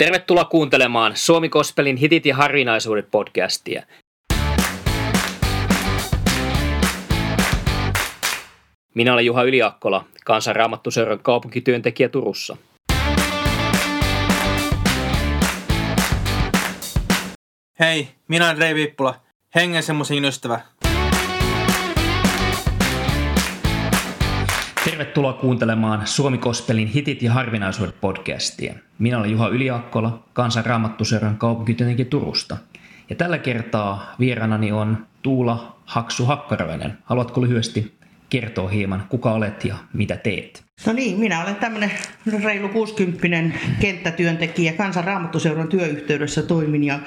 Tervetuloa kuuntelemaan Suomi Kospelin hitit ja harvinaisuudet podcastia. Minä olen Juha Yliakkola, kansanraamattuseuran kaupunkityöntekijä Turussa. Hei, minä olen Rei Viippula, hengen ystävä. Tervetuloa kuuntelemaan Suomi Kospelin hitit ja harvinaisuudet podcastia. Minä olen Juha Yliakkola, kansanraamattuseuran kaupunkityöntekijä Turusta. Ja tällä kertaa vieraanani on Tuula Haksu Hakkarainen. Haluatko lyhyesti kertoa hieman, kuka olet ja mitä teet? No niin, minä olen tämmöinen reilu 60 kenttätyöntekijä. Kansanraamattuseuran työyhteydessä toimin ja,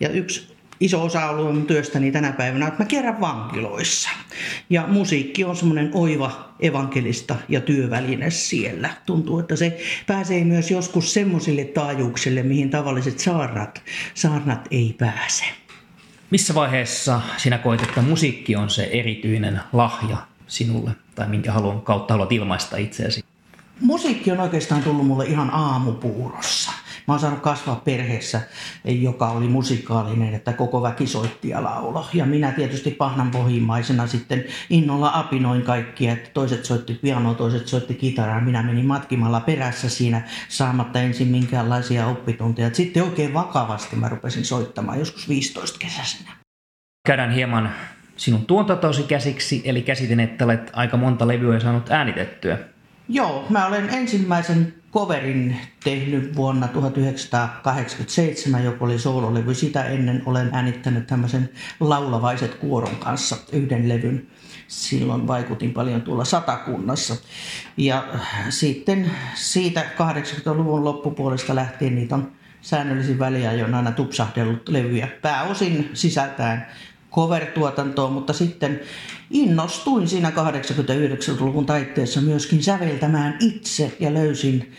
ja yksi iso osa ollut mun työstäni tänä päivänä, että mä kerran vankiloissa. Ja musiikki on semmoinen oiva evankelista ja työväline siellä. Tuntuu, että se pääsee myös joskus semmoisille taajuuksille, mihin tavalliset saarnat, saarnat ei pääse. Missä vaiheessa sinä koet, että musiikki on se erityinen lahja sinulle, tai minkä haluan, kautta haluat ilmaista itseäsi? Musiikki on oikeastaan tullut mulle ihan aamupuurossa. Mä oon saanut kasvaa perheessä, joka oli musikaalinen, että koko väki soitti ja laulo. Ja minä tietysti pahnan pohjimmaisena sitten innolla apinoin kaikkia, että toiset soitti pianoa, toiset soitti kitaraa. Minä menin matkimalla perässä siinä saamatta ensin minkäänlaisia oppitunteja. Sitten oikein vakavasti mä rupesin soittamaan joskus 15 kesäisenä. Käydään hieman sinun tuotantosi käsiksi, eli käsitin, että olet aika monta levyä saanut äänitettyä. Joo, mä olen ensimmäisen coverin tehnyt vuonna 1987, joka oli soololevy. Sitä ennen olen äänittänyt tämmöisen laulavaiset kuoron kanssa yhden levyn. Silloin vaikutin paljon tuolla satakunnassa. Ja sitten siitä 80-luvun loppupuolesta lähtien niitä on säännöllisin väliajoin aina tupsahdellut levyjä. Pääosin sisältäen cover-tuotantoa, mutta sitten innostuin siinä 89-luvun taitteessa myöskin säveltämään itse ja löysin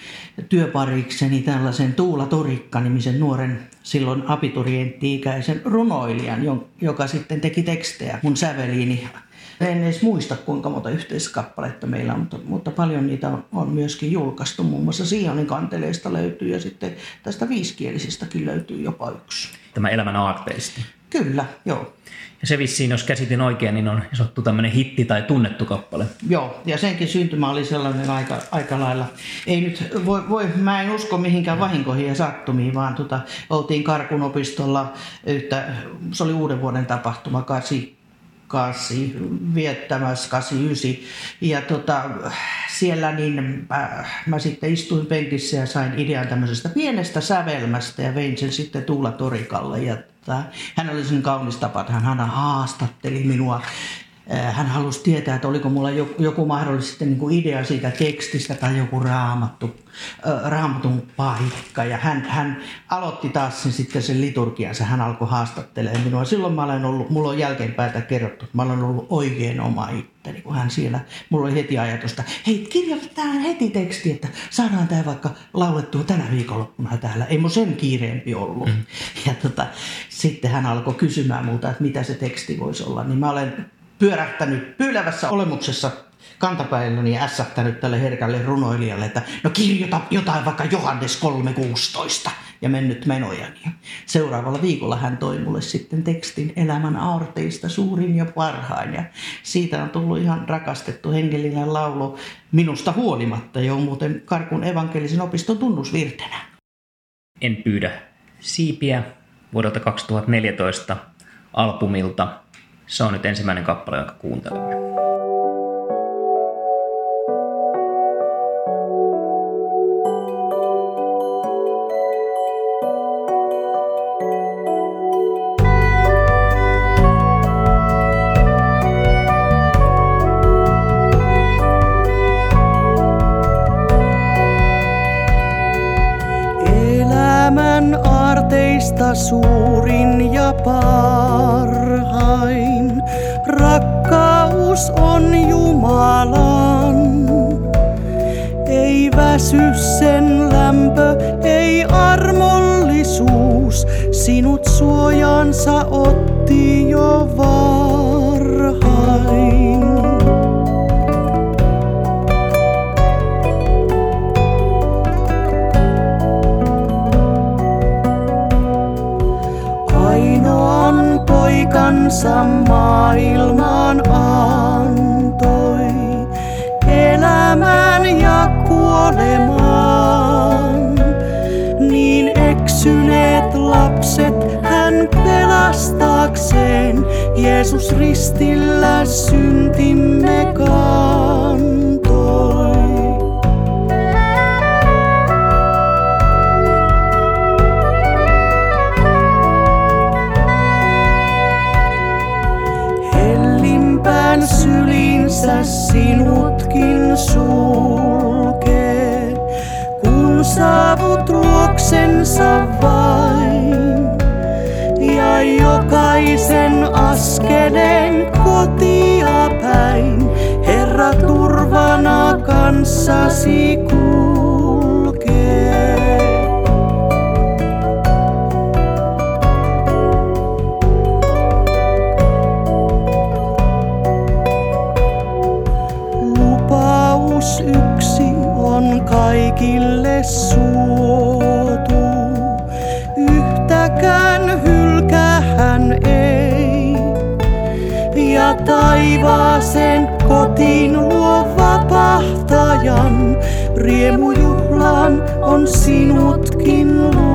työparikseni tällaisen Tuula Torikka-nimisen nuoren silloin abiturientti-ikäisen runoilijan, joka sitten teki tekstejä mun säveliini. En edes muista kuinka monta yhteiskappaletta meillä on, mutta, mutta paljon niitä on, on myöskin julkaistu. Muun muassa Sionin kanteleista löytyy ja sitten tästä viiskielisistäkin löytyy jopa yksi. Tämä elämän aarteista. Kyllä, joo. Ja se vissiin, jos käsitin oikein, niin on sanottu tämmöinen hitti tai tunnettu kappale. Joo, ja senkin syntymä oli sellainen aika, aika lailla. Ei nyt, voi, voi, mä en usko mihinkään vahinkoihin ja sattumiin, vaan tota, oltiin Karkunopistolla yhtä, se oli uuden vuoden tapahtuma, 88, viettämässä 89. Ja tota, siellä niin mä, mä sitten istuin penkissä ja sain idean tämmöisestä pienestä sävelmästä ja vein sen sitten Tuula Torikalle. Ja hän oli sen kaunis tapa, että hän aina haastatteli minua hän halusi tietää, että oliko mulla joku mahdollisesti niin kuin idea siitä tekstistä tai joku raamattu, raamatun paikka. Ja hän, hän aloitti taas sen, sitten sen liturgiansa, hän alkoi haastattelemaan minua. Silloin mä olen ollut, mulla on jälkeenpäin kerrottu, että mä olen ollut oikein oma itteni, kun hän siellä, mulla oli heti ajatusta, hei kirjoitetaan heti teksti, että saadaan tämä vaikka laulettua tänä viikonloppuna täällä. Ei mun sen kiireempi ollut. Mm. Ja tota, sitten hän alkoi kysymään multa, että mitä se teksti voisi olla. Niin mä olen pyörähtänyt pyylävässä olemuksessa kantapäilläni ja ässähtänyt tälle herkälle runoilijalle, että no kirjoita jotain vaikka Johannes 3.16 ja mennyt menojani. Seuraavalla viikolla hän toi mulle sitten tekstin elämän aarteista suurin ja parhain ja siitä on tullut ihan rakastettu hengellinen laulu minusta huolimatta jo muuten Karkun evankelisen opiston tunnusvirtenä. En pyydä siipiä vuodelta 2014 albumilta se on nyt ensimmäinen kappale, jonka kuuntelemme. Suurin ja parhain Jeesus on Jumalan. Ei väsy sen lämpö, ei armollisuus, sinut suojansa otti jo varhain. Ainoan poikansa maailmaan Jeesus ristillä syntimme kantoi. Hellimpään sylinsä sinutkin sulkee, kun saavut luoksensa vain. Jokaisen askeleen kotia päin, Herra turvana kanssasi kulkee. Lupaus yksi on kaikille suotu. Taivaaseen kotiin luo vapahtajan. Riemujuhlaan on sinutkin luotu.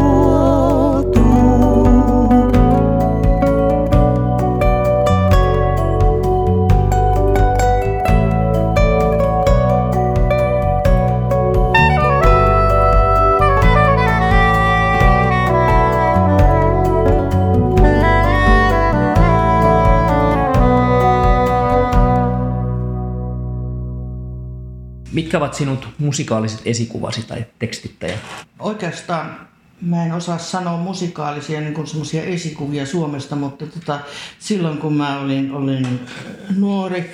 Mitkä ovat sinut musikaaliset esikuvasi tai tekstittäjät? Oikeastaan mä en osaa sanoa musikaalisia niin semmoisia esikuvia Suomesta, mutta tota, silloin kun mä olin, olin nuori,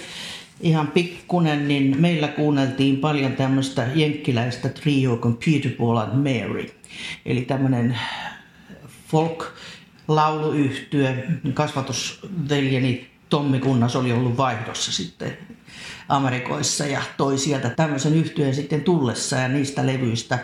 ihan pikkunen, niin meillä kuunneltiin paljon tämmöistä jenkkiläistä trio kuin Peter Paul and Mary. Eli tämmöinen folk lauluyhtye, kasvatusveljeni Tommi Kunnas oli ollut vaihdossa sitten Amerikoissa ja toi sieltä tämmöisen yhtyeen sitten tullessa ja niistä levyistä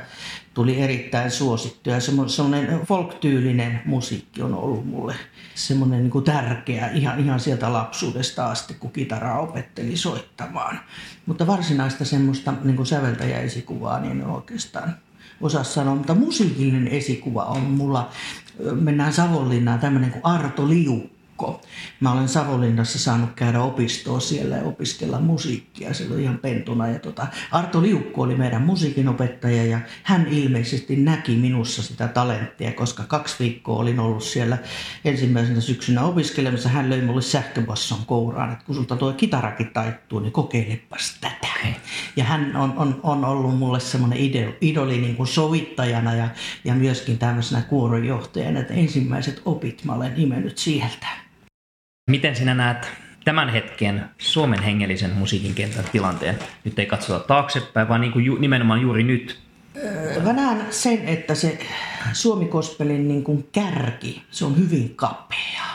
tuli erittäin suosittu. Ja semmoinen folk-tyylinen musiikki on ollut mulle semmoinen niin tärkeä ihan, ihan sieltä lapsuudesta asti, kun kitaraa opetteli soittamaan. Mutta varsinaista semmoista niin säveltäjäesikuvaa niin en oikeastaan osaa sanoa, mutta musiikillinen esikuva on mulla, mennään Savonlinnaan, tämmöinen kuin Arto Liukko. Mä olen Savonlinnassa saanut käydä opistoa siellä ja opiskella musiikkia silloin ihan pentuna. Ja tota, Arto Liukko oli meidän musiikinopettaja ja hän ilmeisesti näki minussa sitä talenttia, koska kaksi viikkoa olin ollut siellä ensimmäisenä syksynä opiskelemassa. Hän löi mulle sähköbasson kouraan, että kun sulta tuo kitarakin taittuu, niin kokeilepas tätä. Ja hän on, on, on ollut mulle semmoinen idoli, niin kuin sovittajana ja, ja myöskin tämmöisenä kuoronjohtajana, että ensimmäiset opit mä olen imennyt sieltä. Miten sinä näet tämän hetken Suomen hengellisen musiikin kentän tilanteen? Nyt ei katsota taaksepäin, vaan niin kuin ju, nimenomaan juuri nyt. Mä näen sen, että se Suomi-kospelin niin kuin kärki, se on hyvin kapea.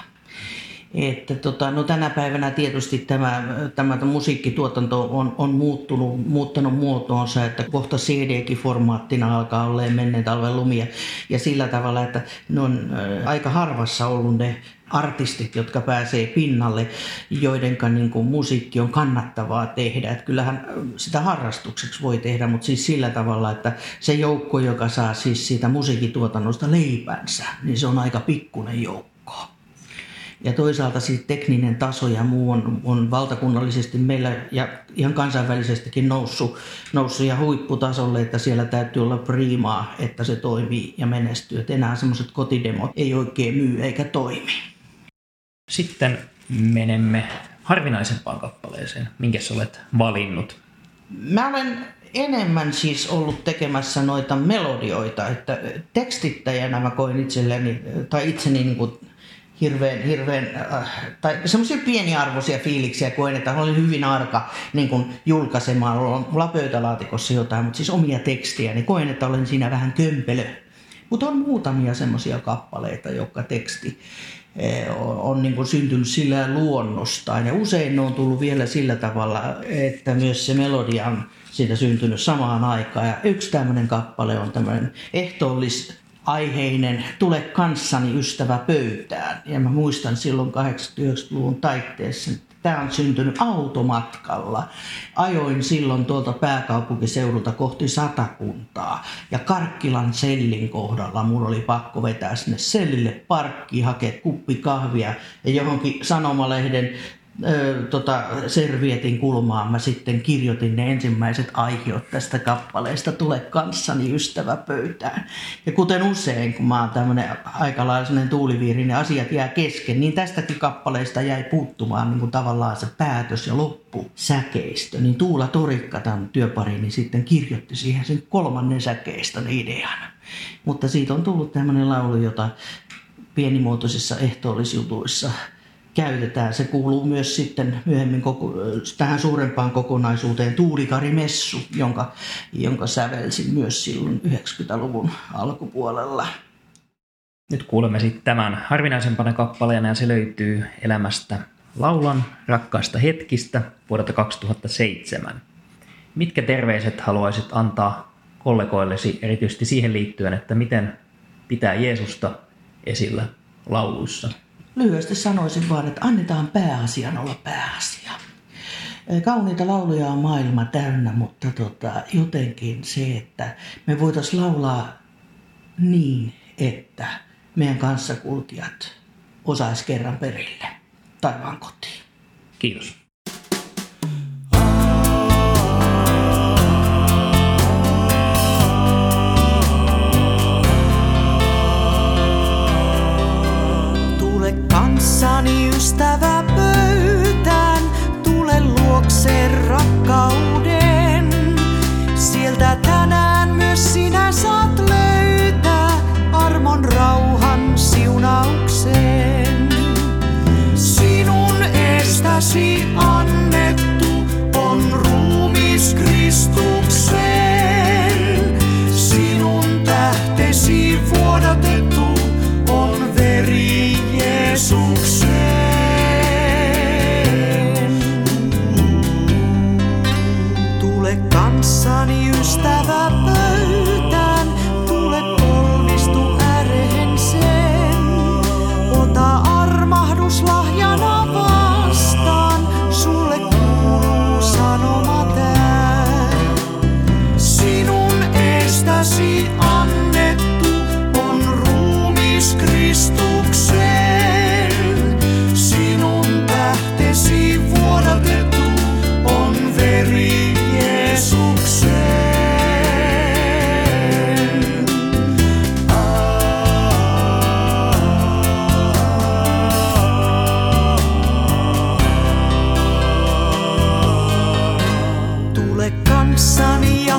Että tota, no tänä päivänä tietysti tämä, tämä musiikkituotanto on, on muuttunut, muuttanut muotoonsa, että kohta CD-kin formaattina alkaa olla menneen talven lumia. Ja sillä tavalla, että ne on aika harvassa ollut ne artistit, jotka pääsee pinnalle, joiden niin kuin, musiikki on kannattavaa tehdä. Että kyllähän sitä harrastukseksi voi tehdä, mutta siis sillä tavalla, että se joukko, joka saa siis siitä musiikituotannosta leipänsä, niin se on aika pikkunen joukko. Ja toisaalta siis tekninen taso ja muu on, on valtakunnallisesti meillä ja ihan kansainvälisestikin noussut, noussut ja huipputasolle, että siellä täytyy olla priimaa, että se toimii ja menestyy. Että enää semmoiset kotidemot ei oikein myy eikä toimi. Sitten menemme harvinaisempaan kappaleeseen. Minkä olet valinnut? Mä olen enemmän siis ollut tekemässä noita melodioita, että tekstittäjänä mä koin itselleni, tai itseni niin kuin hirveän, hirveän äh, tai semmoisia pieniarvoisia fiiliksiä koen, että olin hyvin arka niin kuin julkaisemaan. Mulla on pöytälaatikossa jotain, mutta siis omia tekstiä, niin koen, että olen siinä vähän kömpelö. Mutta on muutamia semmoisia kappaleita, jotka teksti on, on niin kuin syntynyt sillä luonnostaan. Ja usein ne on tullut vielä sillä tavalla, että myös se melodia on siitä syntynyt samaan aikaan. Ja yksi tämmöinen kappale on tämmöinen ehtoollis aiheinen Tule kanssani ystävä pöytään. Ja mä muistan silloin 80-90-luvun taitteessa, että tämä on syntynyt automatkalla. Ajoin silloin tuolta pääkaupunkiseudulta kohti satakuntaa. Ja Karkkilan sellin kohdalla mun oli pakko vetää sinne sellille parkkiin, hakea kuppi kahvia ja johonkin sanomalehden tota, servietin kulmaan mä sitten kirjoitin ne ensimmäiset aihiot tästä kappaleesta Tule kanssani ystävä pöytään. Ja kuten usein, kun mä oon tämmönen aika lailla tuuliviiri, niin asiat jää kesken, niin tästäkin kappaleesta jäi puuttumaan niin kuin tavallaan se päätös ja loppu säkeistö. Niin Tuula Torikka, tämän työparini, sitten kirjoitti siihen sen kolmannen säkeistön idean. Mutta siitä on tullut tämmöinen laulu, jota pienimuotoisissa ehtoollisjutuissa käytetään. Se kuuluu myös sitten myöhemmin koko, tähän suurempaan kokonaisuuteen Tuulikarimessu, jonka, jonka sävelsin myös silloin 90-luvun alkupuolella. Nyt kuulemme sitten tämän harvinaisempana kappaleena ja se löytyy elämästä Laulan rakkaista hetkistä vuodelta 2007. Mitkä terveiset haluaisit antaa kollegoillesi erityisesti siihen liittyen, että miten pitää Jeesusta esillä lauluissa? Lyhyesti sanoisin vaan, että annetaan pääasian olla pääasia. Kauniita lauluja on maailma täynnä, mutta tota, jotenkin se, että me voitaisiin laulaa niin, että meidän kanssakulkijat osais kerran perille taivaan kotiin. Kiitos. Kanssani ystävä pöytään, tule luokse rakkauden. Sieltä tänään myös sinä saat löytää armon rauhan siunauksen. Sinun estäsi annettu Jesús. Tule